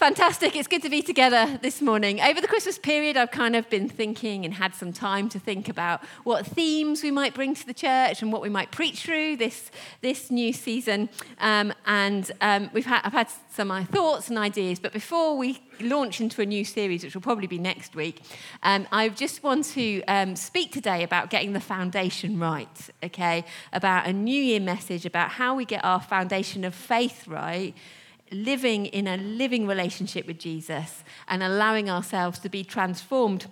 Fantastic. It's good to be together this morning. Over the Christmas period, I've kind of been thinking and had some time to think about what themes we might bring to the church and what we might preach through this, this new season. Um, and um, we've had, I've had some thoughts and ideas. But before we launch into a new series, which will probably be next week, um, I just want to um, speak today about getting the foundation right, okay? About a New Year message about how we get our foundation of faith right living in a living relationship with Jesus and allowing ourselves to be transformed.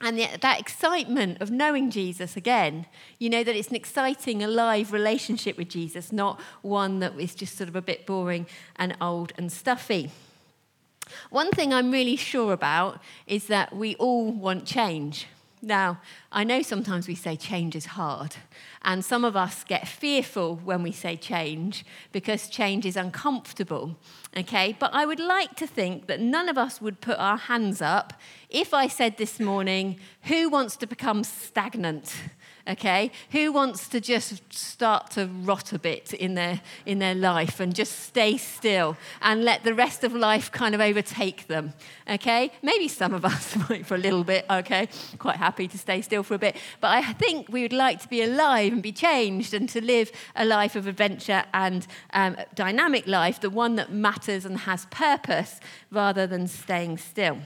And that excitement of knowing Jesus again, you know, that it's an exciting, alive relationship with Jesus, not one that is just sort of a bit boring and old and stuffy. One thing I'm really sure about is that we all want change. Now, I know sometimes we say change is hard, and some of us get fearful when we say change because change is uncomfortable. Okay, but I would like to think that none of us would put our hands up if I said this morning, Who wants to become stagnant? Okay? Who wants to just start to rot a bit in their, in their life and just stay still and let the rest of life kind of overtake them, okay? Maybe some of us might for a little bit, okay? Quite happy to stay still for a bit. But I think we would like to be alive and be changed and to live a life of adventure and um, dynamic life, the one that matters and has purpose rather than staying still.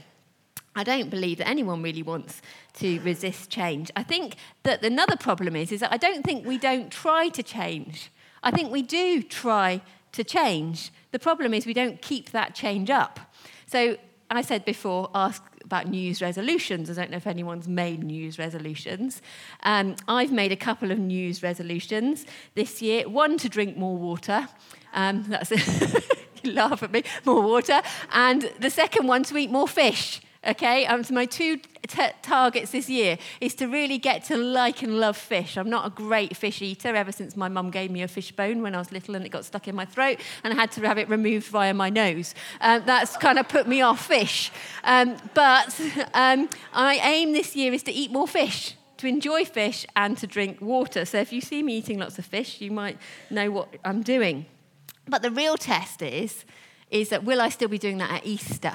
I don't believe that anyone really wants to resist change. I think that another problem is, is that I don't think we don't try to change. I think we do try to change. The problem is we don't keep that change up. So I said before, ask about New Year's resolutions. I don't know if anyone's made New Year's resolutions. Um, I've made a couple of New Year's resolutions this year. One to drink more water. Um, that's you laugh at me. More water. And the second one to eat more fish. Okay, um, so my two t- targets this year is to really get to like and love fish. I'm not a great fish eater ever since my mum gave me a fish bone when I was little and it got stuck in my throat and I had to have it removed via my nose. Um, that's kind of put me off fish. Um, but um, my aim this year is to eat more fish to enjoy fish and to drink water. So if you see me eating lots of fish, you might know what I'm doing. But the real test is, is that will I still be doing that at Easter?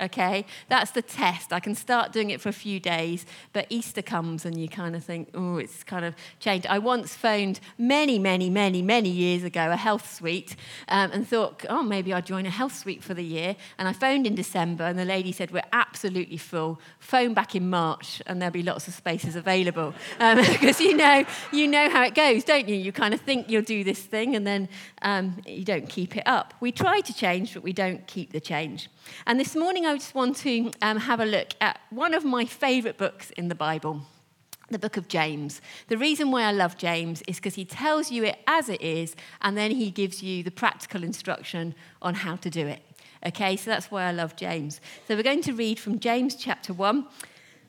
Okay? That's the test. I can start doing it for a few days, but Easter comes and you kind of think, oh, it's kind of changed. I once phoned many, many, many, many years ago a health suite um, and thought, oh, maybe I'll join a health suite for the year. And I phoned in December and the lady said, we're absolutely full. Phone back in March and there'll be lots of spaces available. Um, because you know, you know how it goes, don't you? You kind of think you'll do this thing and then um, you don't keep it up. We try to change, but we don't keep the change. And this morning, I just want to um, have a look at one of my favourite books in the Bible, the book of James. The reason why I love James is because he tells you it as it is, and then he gives you the practical instruction on how to do it. Okay, so that's why I love James. So we're going to read from James chapter 1,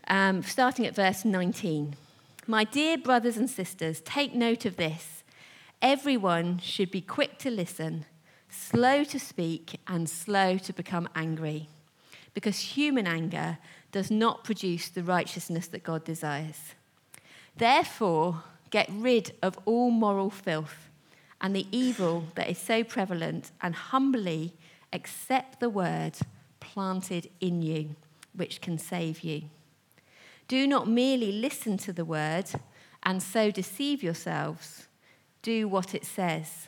um, starting at verse 19. My dear brothers and sisters, take note of this. Everyone should be quick to listen slow to speak, and slow to become angry, because human anger does not produce the righteousness that God desires. Therefore, get rid of all moral filth and the evil that is so prevalent, and humbly accept the word planted in you, which can save you. Do not merely listen to the word and so deceive yourselves. Do what it says.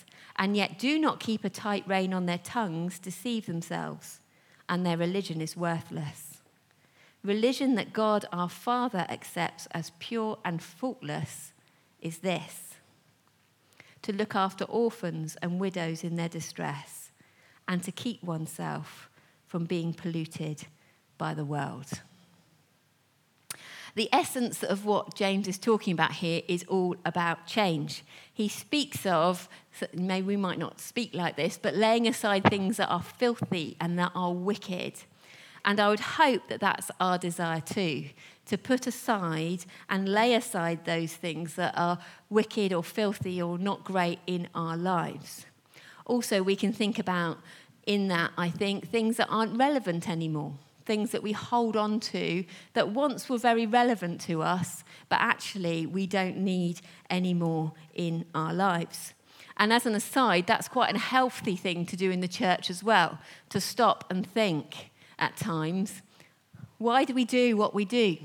and yet do not keep a tight rein on their tongues deceive themselves, and their religion is worthless. Religion that God our Father accepts as pure and faultless is this to look after orphans and widows in their distress, and to keep oneself from being polluted by the world. The essence of what James is talking about here is all about change. He speaks of, maybe we might not speak like this, but laying aside things that are filthy and that are wicked. And I would hope that that's our desire too to put aside and lay aside those things that are wicked or filthy or not great in our lives. Also, we can think about in that, I think, things that aren't relevant anymore, things that we hold on to that once were very relevant to us, but actually we don't need anymore in our lives. And as an aside, that's quite a healthy thing to do in the church as well, to stop and think at times. Why do we do what we do?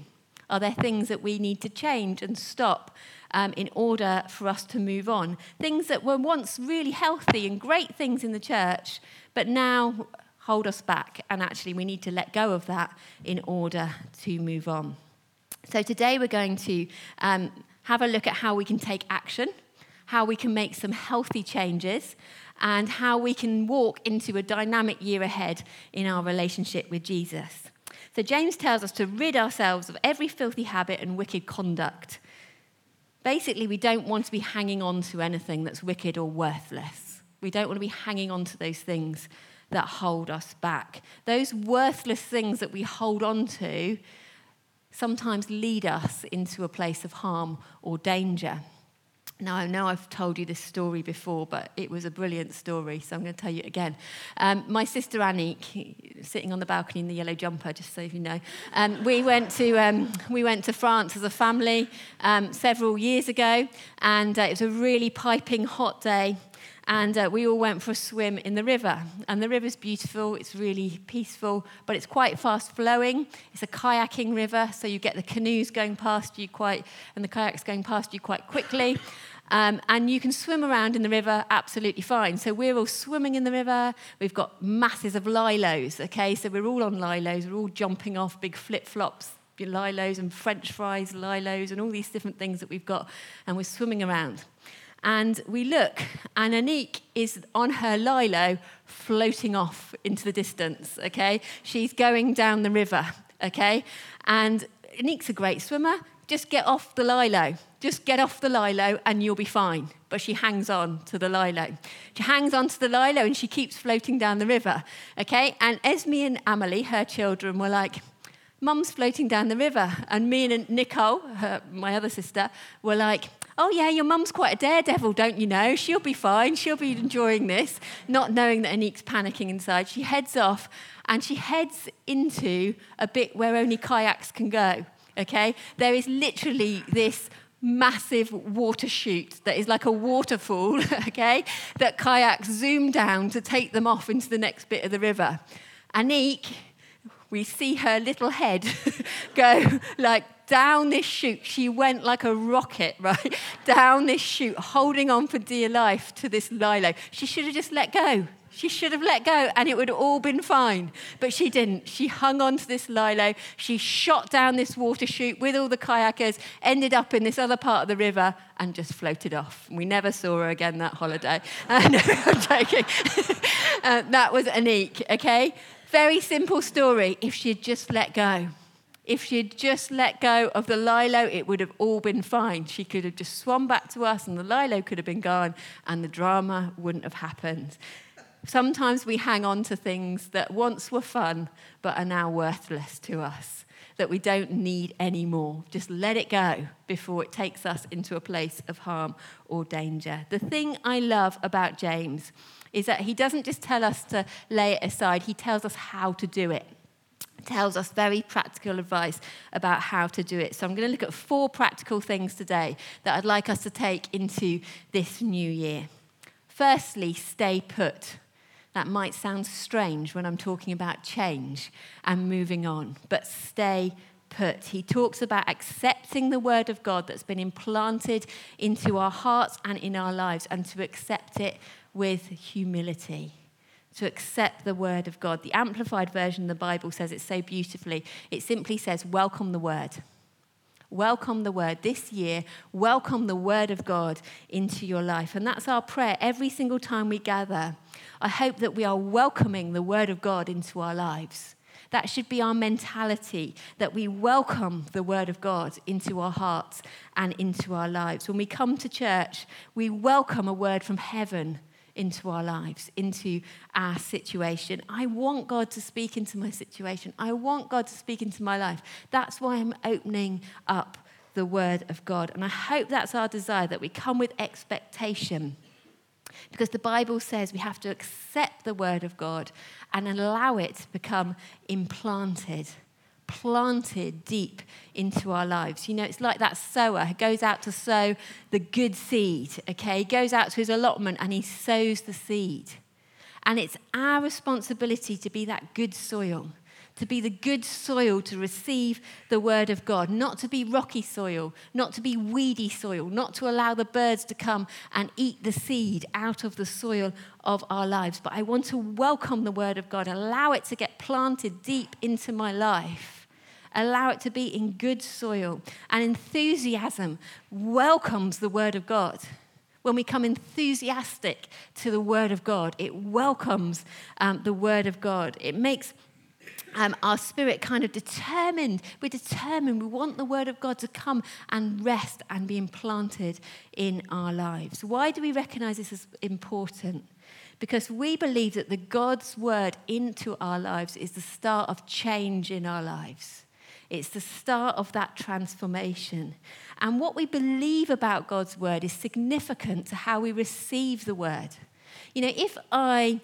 Are there things that we need to change and stop um, in order for us to move on? Things that were once really healthy and great things in the church, but now hold us back. And actually, we need to let go of that in order to move on. So, today we're going to um, have a look at how we can take action, how we can make some healthy changes, and how we can walk into a dynamic year ahead in our relationship with Jesus. So James tells us to rid ourselves of every filthy habit and wicked conduct. Basically, we don't want to be hanging on to anything that's wicked or worthless. We don't want to be hanging on to those things that hold us back. Those worthless things that we hold on to sometimes lead us into a place of harm or danger. Now, I know I've told you this story before, but it was a brilliant story, so I'm going to tell you it again. Um, my sister Annick, sitting on the balcony in the yellow jumper, just so you know, um, we, went to, um, we went to France as a family um, several years ago, and uh, it was a really piping hot day and uh, we all went for a swim in the river. And the river's beautiful, it's really peaceful, but it's quite fast flowing. It's a kayaking river, so you get the canoes going past you quite, and the kayaks going past you quite quickly. Um, and you can swim around in the river absolutely fine. So we're all swimming in the river. We've got masses of lilos, okay? So we're all on lilos. We're all jumping off big flip flops, lilos and French fries, lilos, and all these different things that we've got. And we're swimming around. And we look, and Anique is on her lilo floating off into the distance, okay? She's going down the river, okay? And Anique's a great swimmer. Just get off the lilo. Just get off the lilo and you'll be fine. But she hangs on to the lilo. She hangs on to the lilo and she keeps floating down the river, okay? And Esme and Amelie, her children, were like, Mum's floating down the river. And me and Nicole, her, my other sister, were like, oh, yeah, your mum's quite a daredevil, don't you know? She'll be fine. She'll be enjoying this, not knowing that Anique's panicking inside. She heads off and she heads into a bit where only kayaks can go, okay? There is literally this massive water chute that is like a waterfall, okay, that kayaks zoom down to take them off into the next bit of the river. Anique, we see her little head go like down this chute. She went like a rocket, right? down this chute, holding on for dear life to this lilo. She should have just let go. She should have let go and it would have all been fine. But she didn't. She hung on to this lilo. She shot down this water chute with all the kayakers, ended up in this other part of the river, and just floated off. We never saw her again that holiday. No, I'm joking. uh, that was Anique, okay? Very simple story if she had just let go. If she'd just let go of the lilo, it would have all been fine. She could have just swum back to us, and the lilo could have been gone, and the drama wouldn't have happened. Sometimes we hang on to things that once were fun, but are now worthless to us, that we don't need anymore. Just let it go before it takes us into a place of harm or danger. The thing I love about James is that he doesn't just tell us to lay it aside, he tells us how to do it tells us very practical advice about how to do it. So I'm going to look at four practical things today that I'd like us to take into this new year. Firstly, stay put. That might sound strange when I'm talking about change and moving on, but stay put. He talks about accepting the word of God that's been implanted into our hearts and in our lives and to accept it with humility to accept the word of God. The amplified version of the Bible says it so beautifully. It simply says, Welcome the word. Welcome the word. This year, welcome the word of God into your life. And that's our prayer every single time we gather. I hope that we are welcoming the word of God into our lives. That should be our mentality, that we welcome the Word of God into our hearts and into our lives. When we come to church, we welcome a word from heaven into our lives, into our situation. I want God to speak into my situation. I want God to speak into my life. That's why I'm opening up the Word of God. And I hope that's our desire that we come with expectation. Because the Bible says we have to accept the Word of God and allow it to become implanted planted deep into our lives. You know, it's like that sower who goes out to sow the good seed, okay? He goes out to his allotment and he sows the seed. And it's our responsibility to be that good soil to be the good soil to receive the word of God, not to be rocky soil, not to be weedy soil, not to allow the birds to come and eat the seed out of the soil of our lives. But I want to welcome the word of God, allow it to get planted deep into my life. Allow it to be in good soil. And enthusiasm welcomes the word of God when we come enthusiastic to the Word of God. It welcomes um, the Word of God. It makes um, our spirit kind of determined. We're determined. We want the word of God to come and rest and be implanted in our lives. Why do we recognize this as important? Because we believe that the God's word into our lives is the start of change in our lives. It's the start of that transformation. And what we believe about God's word is significant to how we receive the word. You know, if I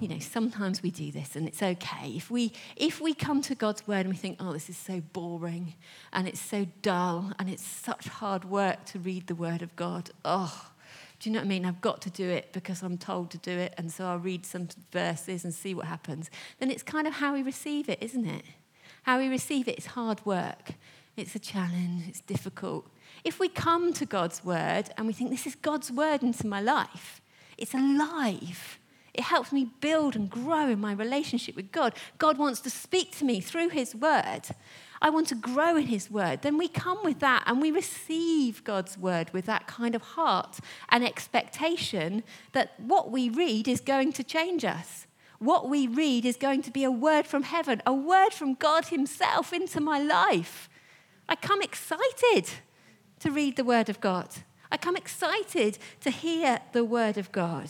you know, sometimes we do this and it's okay. If we, if we come to God's word and we think, oh, this is so boring and it's so dull and it's such hard work to read the word of God, oh, do you know what I mean? I've got to do it because I'm told to do it, and so I'll read some verses and see what happens. Then it's kind of how we receive it, isn't it? How we receive it is hard work, it's a challenge, it's difficult. If we come to God's word and we think, this is God's word into my life, it's alive it helps me build and grow in my relationship with God. God wants to speak to me through His Word. I want to grow in His Word. Then we come with that and we receive God's Word with that kind of heart and expectation that what we read is going to change us. What we read is going to be a word from heaven, a word from God Himself into my life. I come excited to read the Word of God. I come excited to hear the Word of God.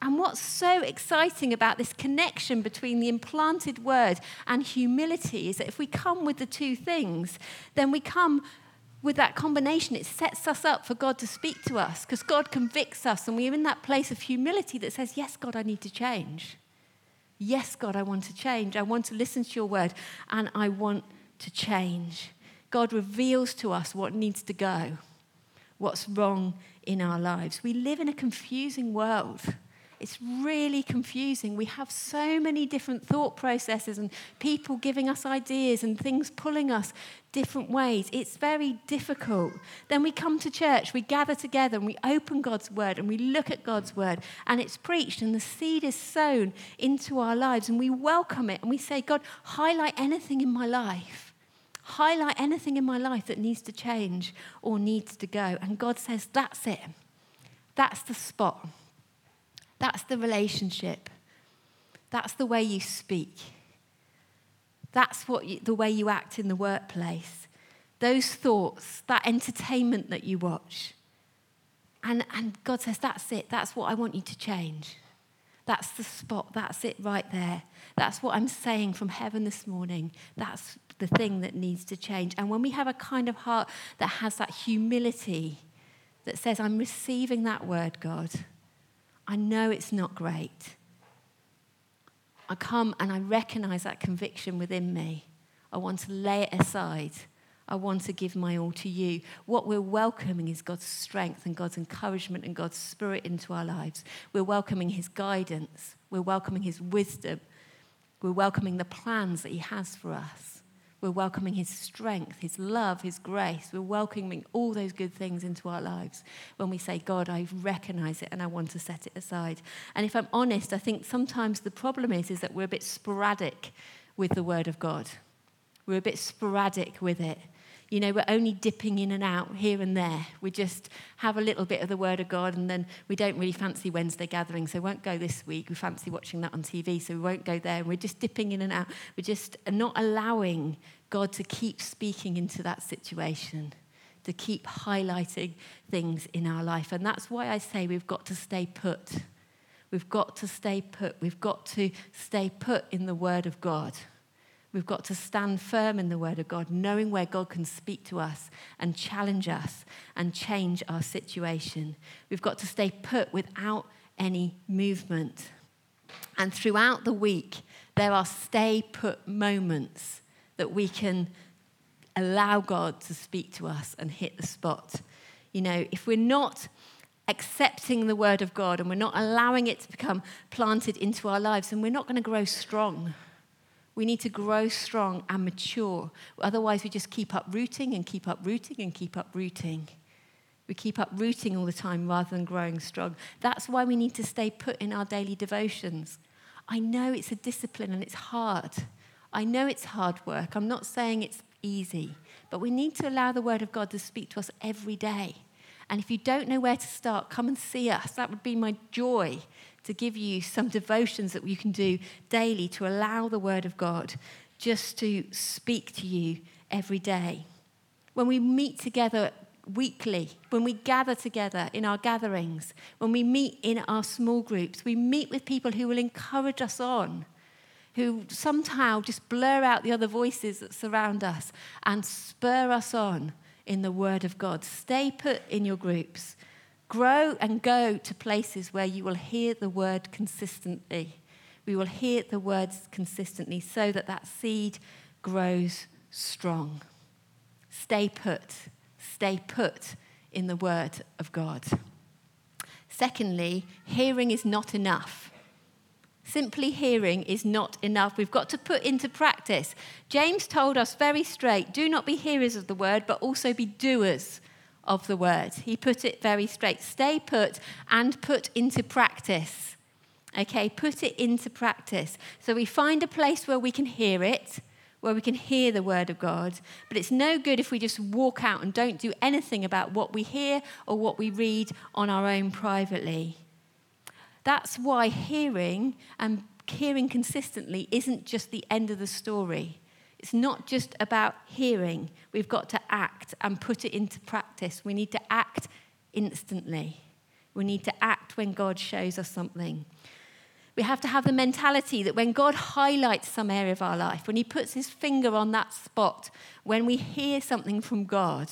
And what's so exciting about this connection between the implanted word and humility is that if we come with the two things, then we come with that combination. It sets us up for God to speak to us because God convicts us, and we're in that place of humility that says, Yes, God, I need to change. Yes, God, I want to change. I want to listen to your word, and I want to change. God reveals to us what needs to go, what's wrong in our lives. We live in a confusing world. It's really confusing. We have so many different thought processes and people giving us ideas and things pulling us different ways. It's very difficult. Then we come to church, we gather together and we open God's word and we look at God's word and it's preached and the seed is sown into our lives and we welcome it and we say, God, highlight anything in my life. Highlight anything in my life that needs to change or needs to go. And God says, That's it. That's the spot. That's the relationship. That's the way you speak. That's what you, the way you act in the workplace. Those thoughts, that entertainment that you watch. And, and God says, That's it. That's what I want you to change. That's the spot. That's it right there. That's what I'm saying from heaven this morning. That's the thing that needs to change. And when we have a kind of heart that has that humility that says, I'm receiving that word, God. I know it's not great. I come and I recognize that conviction within me. I want to lay it aside. I want to give my all to you. What we're welcoming is God's strength and God's encouragement and God's spirit into our lives. We're welcoming His guidance. We're welcoming His wisdom. We're welcoming the plans that He has for us. We're welcoming His strength, His love, His grace. We're welcoming all those good things into our lives when we say, God, I recognize it and I want to set it aside. And if I'm honest, I think sometimes the problem is, is that we're a bit sporadic with the Word of God. We're a bit sporadic with it. You know, we're only dipping in and out here and there. We just have a little bit of the Word of God, and then we don't really fancy Wednesday gathering, so we won't go this week. We fancy watching that on TV, so we won't go there. And we're just dipping in and out. We're just not allowing God to keep speaking into that situation, to keep highlighting things in our life. And that's why I say we've got to stay put. We've got to stay put. We've got to stay put in the Word of God. We've got to stand firm in the Word of God, knowing where God can speak to us and challenge us and change our situation. We've got to stay put without any movement. And throughout the week, there are stay put moments that we can allow God to speak to us and hit the spot. You know, if we're not accepting the word of God and we're not allowing it to become planted into our lives, then we're not going to grow strong. We need to grow strong and mature. Otherwise, we just keep uprooting and keep uprooting and keep uprooting. We keep uprooting all the time rather than growing strong. That's why we need to stay put in our daily devotions. I know it's a discipline and it's hard. I know it's hard work. I'm not saying it's easy, but we need to allow the Word of God to speak to us every day. And if you don't know where to start, come and see us. That would be my joy to give you some devotions that you can do daily to allow the Word of God just to speak to you every day. When we meet together weekly, when we gather together in our gatherings, when we meet in our small groups, we meet with people who will encourage us on, who somehow just blur out the other voices that surround us and spur us on in the Word of God. Stay put in your groups. Grow and go to places where you will hear the word consistently. We will hear the words consistently so that that seed grows strong. Stay put. Stay put in the word of God. Secondly, hearing is not enough. Simply hearing is not enough. We've got to put into practice. James told us very straight do not be hearers of the word, but also be doers of the word. He put it very straight. Stay put and put into practice. Okay, put it into practice. So we find a place where we can hear it, where we can hear the word of God, but it's no good if we just walk out and don't do anything about what we hear or what we read on our own privately. That's why hearing and hearing consistently isn't just the end of the story. It's not just about hearing. We've got to act and put it into practice. We need to act instantly. We need to act when God shows us something. We have to have the mentality that when God highlights some area of our life, when He puts His finger on that spot, when we hear something from God,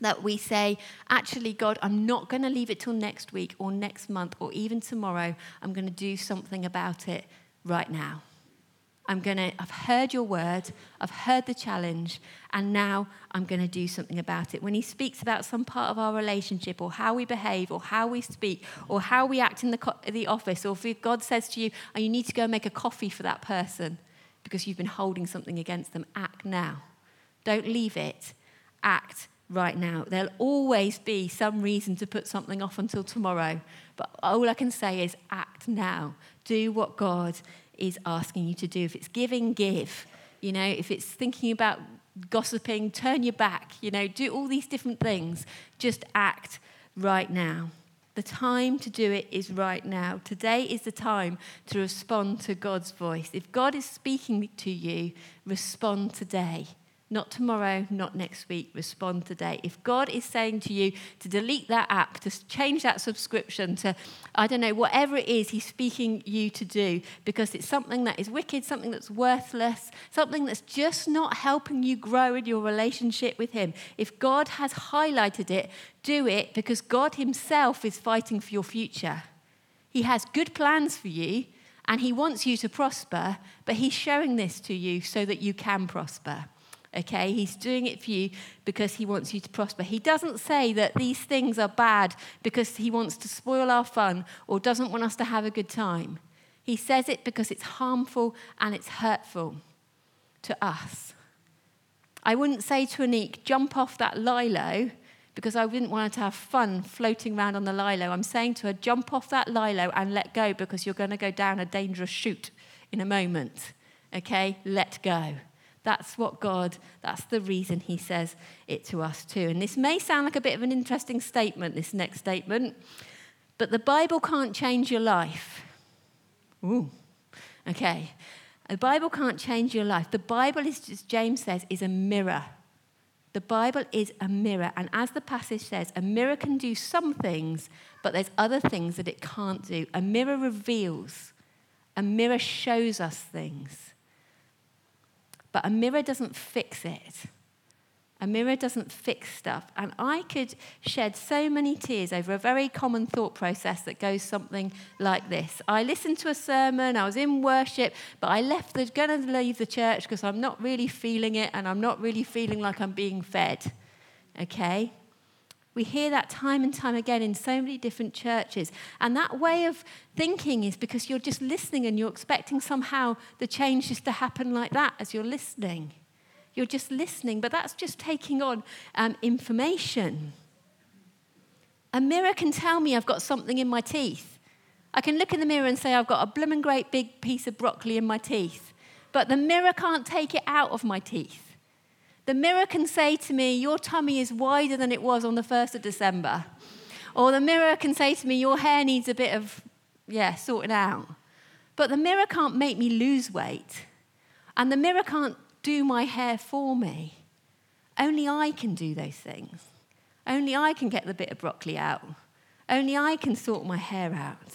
that we say, actually, God, I'm not going to leave it till next week or next month or even tomorrow. I'm going to do something about it right now. I'm going to, I've heard your word, I've heard the challenge, and now I'm going to do something about it. When he speaks about some part of our relationship, or how we behave, or how we speak, or how we act in the, co- the office, or if God says to you, oh, you need to go make a coffee for that person because you've been holding something against them, act now. Don't leave it, act right now. There'll always be some reason to put something off until tomorrow, but all I can say is act now. Do what God is asking you to do. If it's giving, give. You know, if it's thinking about gossiping, turn your back. You know, do all these different things. Just act right now. The time to do it is right now. Today is the time to respond to God's voice. If God is speaking to you, respond today. Not tomorrow, not next week. Respond today. If God is saying to you to delete that app, to change that subscription, to, I don't know, whatever it is He's speaking you to do, because it's something that is wicked, something that's worthless, something that's just not helping you grow in your relationship with Him. If God has highlighted it, do it because God Himself is fighting for your future. He has good plans for you and He wants you to prosper, but He's showing this to you so that you can prosper. Okay, he's doing it for you because he wants you to prosper. He doesn't say that these things are bad because he wants to spoil our fun or doesn't want us to have a good time. He says it because it's harmful and it's hurtful to us. I wouldn't say to Anik, jump off that lilo because I wouldn't want her to have fun floating around on the lilo. I'm saying to her, jump off that lilo and let go because you're going to go down a dangerous chute in a moment. Okay, let go. That's what God, that's the reason he says it to us too. And this may sound like a bit of an interesting statement, this next statement, but the Bible can't change your life. Ooh, okay. The Bible can't change your life. The Bible, is, as James says, is a mirror. The The Bible is a mirror. And as the passage says, a mirror can do some things, but there's other things that it can't do. A mirror reveals, a mirror shows us things, but a mirror doesn't fix it. A mirror doesn't fix stuff. And I could shed so many tears over a very common thought process that goes something like this. I listened to a sermon, I was in worship, but I left the to leave the church because I'm not really feeling it and I'm not really feeling like I'm being fed. Okay? We hear that time and time again in so many different churches. And that way of thinking is because you're just listening and you're expecting somehow the change just to happen like that as you're listening. You're just listening, but that's just taking on um, information. A mirror can tell me I've got something in my teeth. I can look in the mirror and say I've got a blooming great big piece of broccoli in my teeth, but the mirror can't take it out of my teeth. The mirror can say to me, Your tummy is wider than it was on the 1st of December. Or the mirror can say to me, Your hair needs a bit of, yeah, sorting out. But the mirror can't make me lose weight. And the mirror can't do my hair for me. Only I can do those things. Only I can get the bit of broccoli out. Only I can sort my hair out.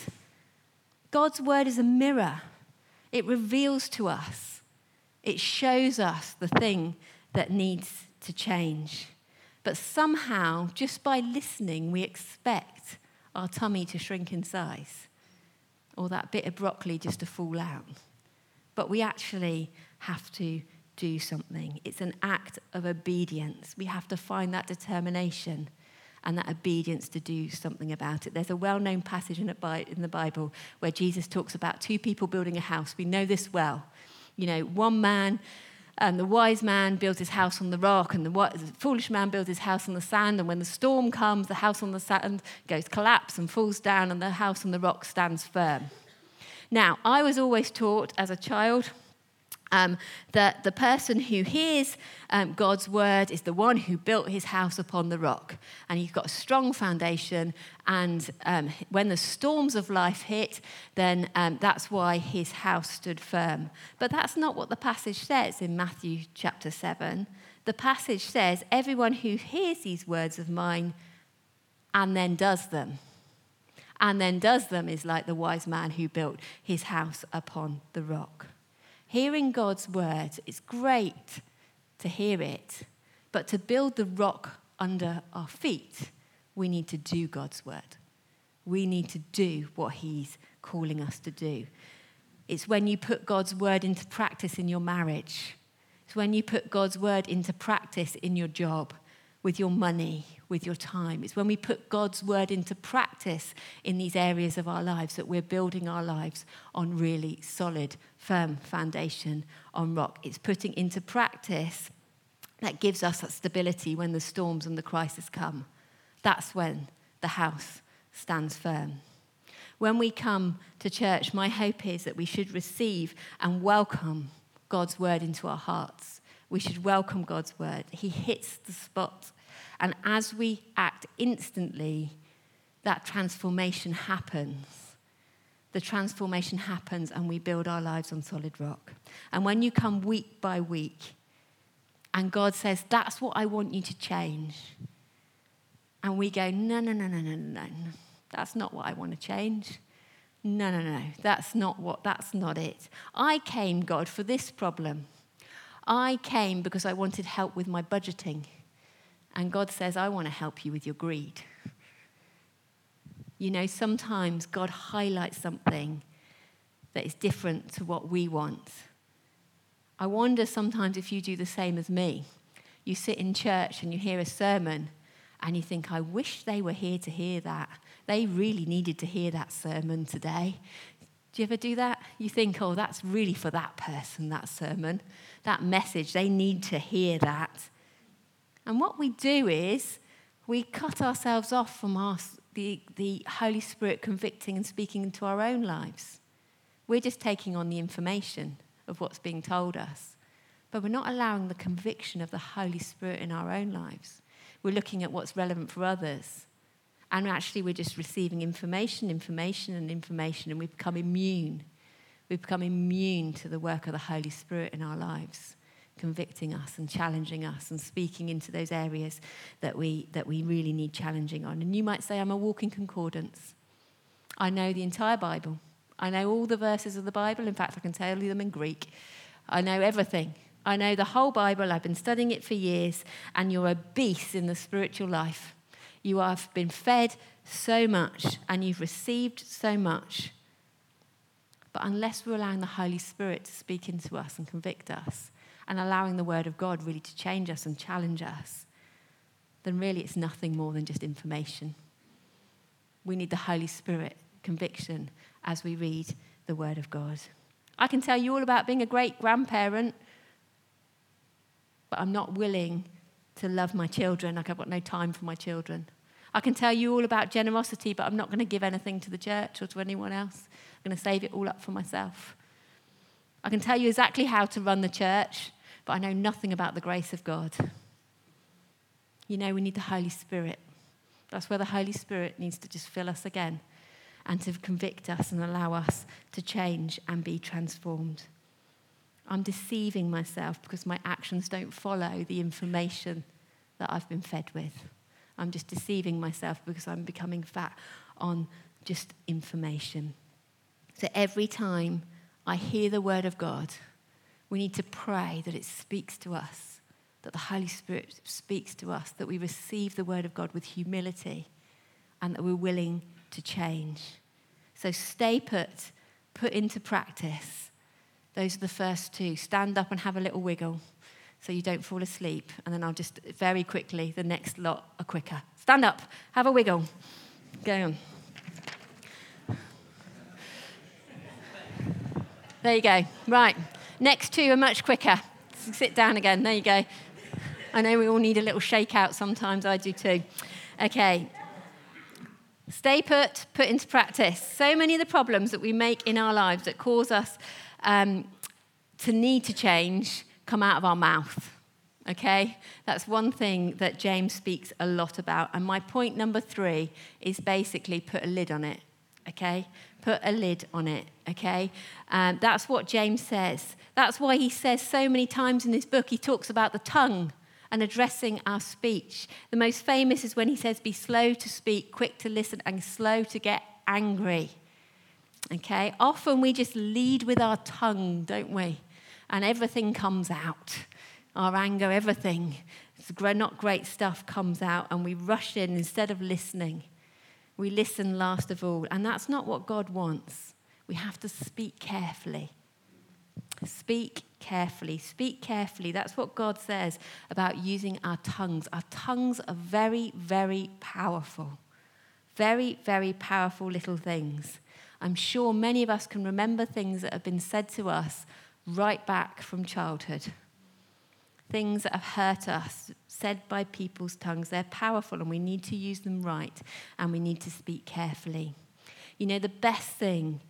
God's word is a mirror, it reveals to us, it shows us the thing that needs to change. But somehow, just by listening, we expect our tummy to shrink in size or that bit of broccoli just to fall out. But we actually have to do something. It's an act of obedience. We have to find that determination and that obedience to do something about it. There's a well known passage in the Bible where Jesus talks about two people building a house. We know this well. You know, one man, and the wise man builds his house on the rock, and the foolish man builds his house on the sand. And when the storm comes, the house on the sand goes collapse and falls down, and the house on the rock stands firm. Now, I was always taught as a child um, that the person who hears um, God's word is the one who built his house upon the rock. And he's got a strong foundation. And um, when the storms of life hit, then um, that's why his house stood firm. But that's not what the passage says in Matthew chapter 7. The passage says, Everyone who hears these words of mine and then does them and then does them is like the wise man who built his house upon the rock. Hearing God's word, it's great to hear it, but to build the rock under our feet, we need to do God's word. We need to do what He's calling us to do. It's when you put God's word into practice in your marriage. It's when you put God's word into practice in your job, with your money, with your time. It's when we put God's word into practice in these areas of our lives that we're building our lives on really solid, firm foundation on rock. It's putting into practice that gives us that stability when the storms and the crisis come. That's when the house stands firm. When we come to church, my hope is that we should receive and welcome God's word into our hearts. We should welcome God's word. He hits the spot and as we act instantly, that transformation happens. The transformation happens, and we build our lives on solid rock. And when you come week by week, and God says, That's what I want you to change. And we go, No, no, no, no, no, no. That's not what I want to change. No, no, no. That's not what, that's not it. I came, God, for this problem. I came because I wanted help with my budgeting. And God says, I want to help you with your greed. You know, sometimes God highlights something that is different to what we want. I wonder sometimes if you do the same as me. You sit in church and you hear a sermon and you think, I wish they were here to hear that. They really needed to hear that sermon today. Do you ever do that? You think, oh, that's really for that person, that sermon, that message. They need to hear that. And what we do is we cut ourselves off from our, the, the Holy Spirit convicting and speaking into our own lives. We're just taking on the information of what's being told us, but we're not allowing the conviction of the Holy Spirit in our own lives. We're looking at what's relevant for others. And actually, we're just receiving information, information, and information, and we become immune. We become immune to the work of the Holy Spirit in our lives convicting us and challenging us and speaking into those areas that we, that we really need challenging on. And you might say, I'm a walking concordance. I know the entire Bible. I know all the verses of the Bible. In fact, I can tell you them in Greek. I know everything. I know the whole Bible. I've been studying it for years, and you're a beast in the spiritual life. You have been fed so much, and you've received so much. But unless we're allowing the Holy Spirit to speak into us and convict us, and allowing the Word of God really to change us and challenge us, then really it's nothing more than just information. We need the Holy Spirit conviction as we read the Word of God. I can tell you all about being a great grandparent, but I'm not willing to love my children like I've got no time for my children. I can tell you all about generosity, but I'm not going to give anything to the church or to anyone else. I'm going to save it all up for myself. I can tell you exactly how to run the church, but I know nothing about the grace of God. You know, we need the Holy Spirit. That's where the Holy Spirit needs to just fill us again and to convict us and allow us to change and be transformed. I'm deceiving myself because my actions don't follow the information that I've been fed with. I'm just deceiving myself because I'm becoming fat on just information. So every time I hear the word of God, we need to pray that it speaks to us, that the Holy Spirit speaks to us, that we receive the word of God with humility, and that we're willing to change. So stay put, put into practice. Those are the first two. Stand up and have a little wiggle so you don't fall asleep. And then I'll just very quickly, the next lot are quicker. Stand up, have a wiggle. Go on. There you go. Right. Next two are much quicker. Sit down again. There you go. I know we all need a little shakeout sometimes. I do too. Okay. Stay put, put into practice. So many of the problems that we make in our lives that cause us um, to need to change come out of our mouth. Okay? That's one thing that James speaks a lot about. And my point number three is basically put a lid on it. Okay? Put a lid on it. Okay? Um, that's what James says. That's why he says so many times in this book, he talks about the tongue and addressing our speech. The most famous is when he says, Be slow to speak, quick to listen, and slow to get angry. Okay? Often we just lead with our tongue, don't we? And everything comes out our anger, everything. It's not great stuff comes out, and we rush in instead of listening. We listen last of all, and that's not what God wants. We have to speak carefully. Speak carefully. Speak carefully. That's what God says about using our tongues. Our tongues are very, very powerful. Very, very powerful little things. I'm sure many of us can remember things that have been said to us right back from childhood things that have hurt us, said by people's tongues. They're powerful and we need to use them right and we need to speak carefully. You know, the best thing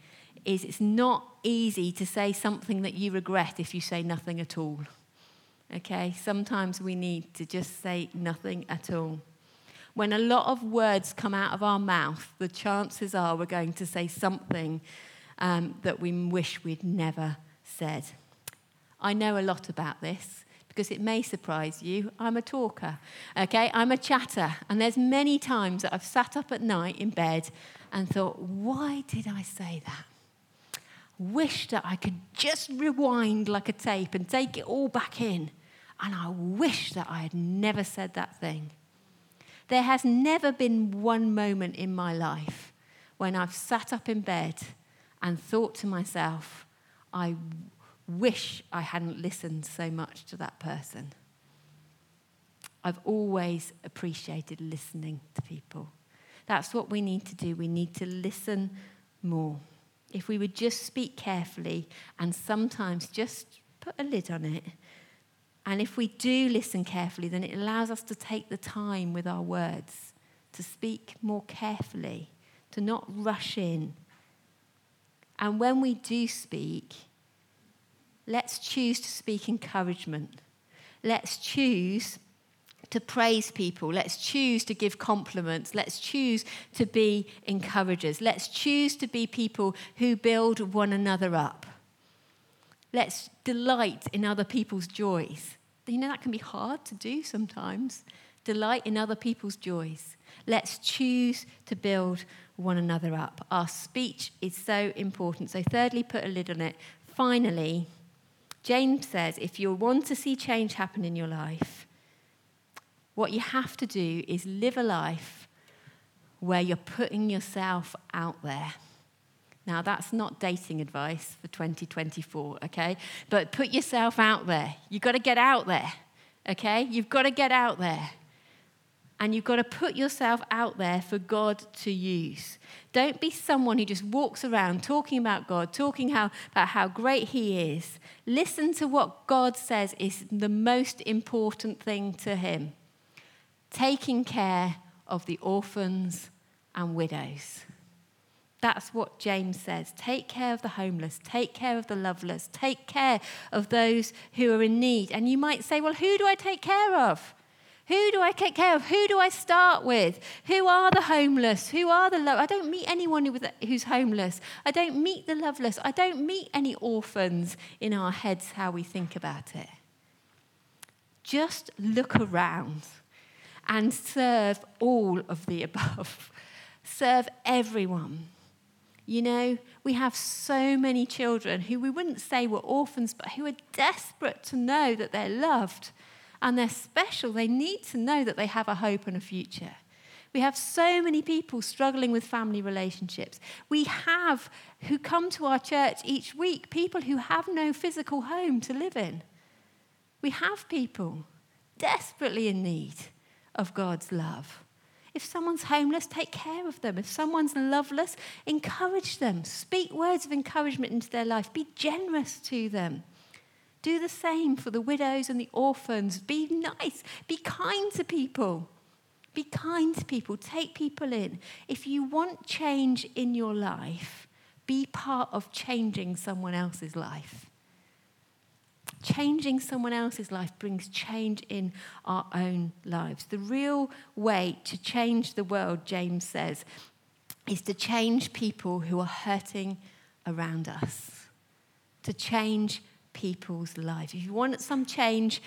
is it's not easy to say something that you regret if you say nothing at all. Okay? Sometimes we need to just say nothing at all. When a lot of words come out of our mouth, the chances are we're going to say something um, that we wish we'd never said. I know a lot about this because it may surprise you. I'm a talker, okay? I'm a chatter. And there's many times that I've sat up at night in bed and thought, why did I say that? Wish that I could just rewind like a tape and take it all back in. And I wish that I had never said that thing. There has never been one moment in my life when I've sat up in bed and thought to myself, I wish I hadn't listened so much to that person. I've always appreciated listening to people. That's what we need to do. We need to listen more. If we would just speak carefully and sometimes just put a lid on it, and if we do listen carefully, then it allows us to take the time with our words, to speak more carefully, to not rush in. And when we do speak, Let's choose to speak encouragement. Let's choose to praise people. Let's choose to give compliments. Let's choose to be encouragers. Let's choose to be people who build one another up. Let's delight in other people's joys. You know, that can be hard to do sometimes. Delight in other people's joys. Let's choose to build one another up. Our speech is so important. So, thirdly, put a lid on it. Finally, James says if you want to see change happen in your life, what you have to do is live a life where you're putting yourself out there. Now, that's not dating advice for 2024, okay? But put yourself out there. You've got to get out there, okay? You've got to get out there. And you've got to put yourself out there for God to use. Don't be someone who just walks around talking about God, talking how, about how great He is. Listen to what God says is the most important thing to Him taking care of the orphans and widows. That's what James says. Take care of the homeless, take care of the loveless, take care of those who are in need. And you might say, well, who do I take care of? Who do I take care of? Who do I start with? Who are the homeless? Who are the low? I don't meet anyone who's homeless. I don't meet the loveless. I don't meet any orphans in our heads how we think about it. Just look around and serve all of the above. serve everyone. You know, we have so many children who we wouldn't say were orphans, but who are desperate to know that they're loved and they're special. They need to know that they have a hope and a future. We have so many people struggling with family relationships. We have who come to our church each week people who have no physical home to live in. We have people desperately in need of God's love. If someone's homeless, take care of them. If someone's loveless, encourage them. Speak words of encouragement into their life. Be generous to them. Do the same for the widows and the orphans. Be nice. Be kind to people. Be kind to people. Take people in. If you want change in your life, be part of changing someone else's life. Changing someone else's life brings change in our own lives. The real way to change the world, James says, is to change people who are hurting around us, to change people's lives. If you want some change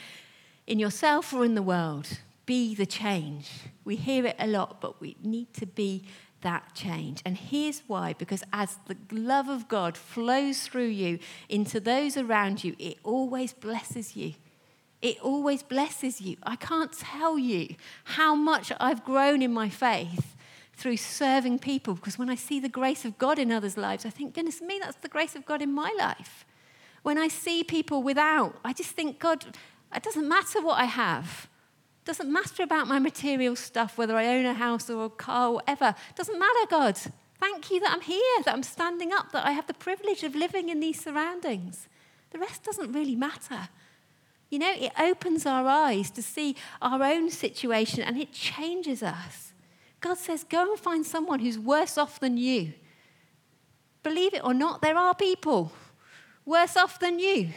in yourself or in the world, be the change. We hear it a lot, but we need to be that change. And here's why because as the love of God flows through you into those around you, it always blesses you. It always blesses you. I can't tell you how much I've grown in my faith through serving people because when I see the grace of God in others' lives, I think, goodness me, that's the grace of God in my life. When I see people without, I just think, God, it doesn't matter what I have. It Doesn't matter about my material stuff, whether I own a house or a car or whatever. Doesn't matter, God. Thank you that I'm here, that I'm standing up, that I have the privilege of living in these surroundings. The rest doesn't really matter. You know, it opens our eyes to see our own situation and it changes us. God says, go and find someone who's worse off than you. Believe it or not, there are people worse off than you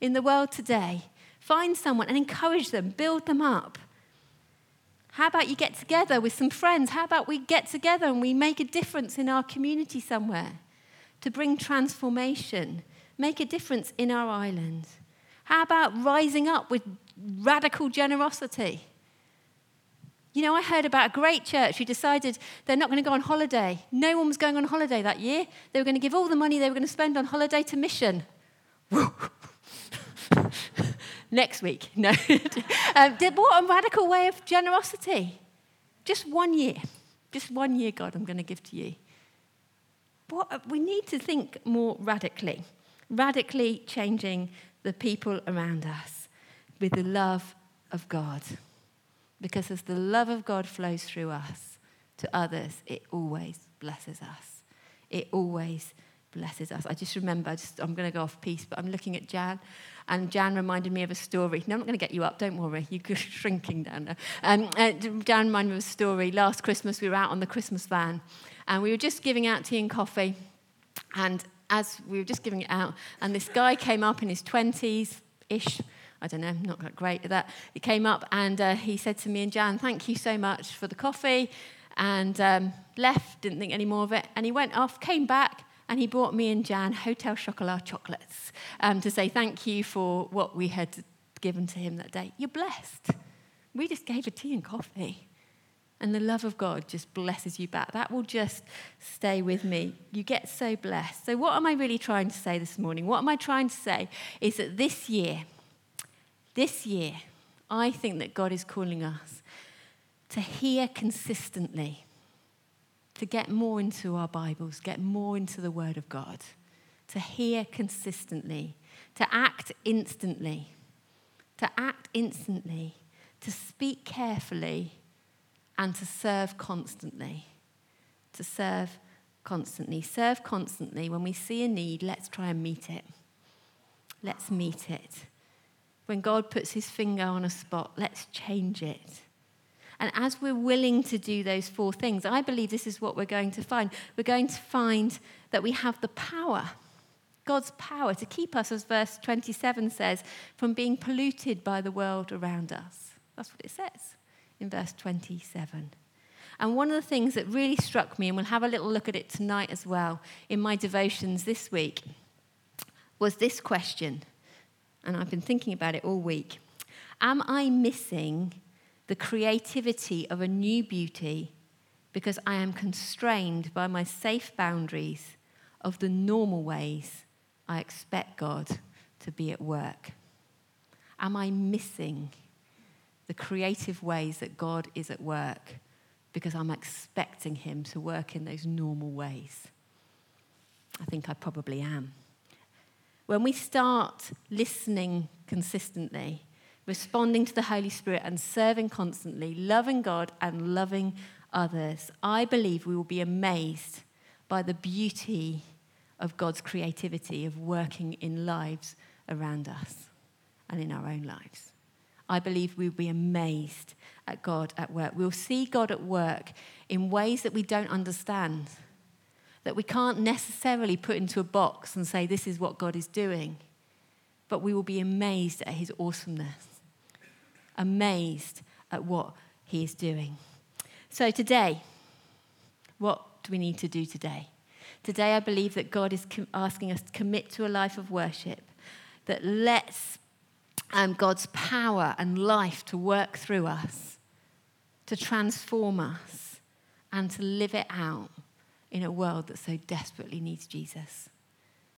in the world today. Find someone and encourage them, build them up. How about you get together with some friends? How about we get together and we make a difference in our community somewhere to bring transformation, make a difference in our island? How about rising up with radical generosity? You know, I heard about a great church who decided they're not going to go on holiday. No one was going on holiday that year. They were going to give all the money they were going to spend on holiday to mission. next week. No. um, what a radical way of generosity. Just one year. Just one year, God, I'm going to give to you. What, we need to think more radically, radically changing the people around us with the love of God. Because as the love of God flows through us to others, it always blesses us. It always blesses us. I just remember, I just, I'm going to go off piece, but I'm looking at Jan, and Jan reminded me of a story. No, I'm not going to get you up, don't worry, you're shrinking down there. Um, uh, Jan reminded me of a story. Last Christmas, we were out on the Christmas van, and we were just giving out tea and coffee, and as we were just giving it out, and this guy came up in his 20s ish. I don't know, not that great at that. He came up and uh, he said to me and Jan, Thank you so much for the coffee. And um, left, didn't think any more of it. And he went off, came back, and he brought me and Jan Hotel Chocolat chocolates um, to say thank you for what we had given to him that day. You're blessed. We just gave a tea and coffee. And the love of God just blesses you back. That will just stay with me. You get so blessed. So, what am I really trying to say this morning? What am I trying to say is that this year, this year, I think that God is calling us to hear consistently, to get more into our Bibles, get more into the Word of God, to hear consistently, to act instantly, to act instantly, to speak carefully and to serve constantly. To serve constantly. Serve constantly. When we see a need, let's try and meet it. Let's meet it. When God puts his finger on a spot, let's change it. And as we're willing to do those four things, I believe this is what we're going to find. We're going to find that we have the power, God's power, to keep us, as verse 27 says, from being polluted by the world around us. That's what it says in verse 27. And one of the things that really struck me, and we'll have a little look at it tonight as well in my devotions this week, was this question. And I've been thinking about it all week. Am I missing the creativity of a new beauty because I am constrained by my safe boundaries of the normal ways I expect God to be at work? Am I missing the creative ways that God is at work because I'm expecting Him to work in those normal ways. I think I probably am. When we start listening consistently, responding to the Holy Spirit, and serving constantly, loving God and loving others, I believe we will be amazed by the beauty of God's creativity of working in lives around us and in our own lives. I believe we'll be amazed at God at work. We'll see God at work in ways that we don't understand, that we can't necessarily put into a box and say, this is what God is doing. But we will be amazed at his awesomeness, amazed at what he is doing. So today, what do we need to do today? Today, I believe that God is asking us to commit to a life of worship, that let's um, God's power and life to work through us, to transform us, and to live it out in a world that so desperately needs Jesus.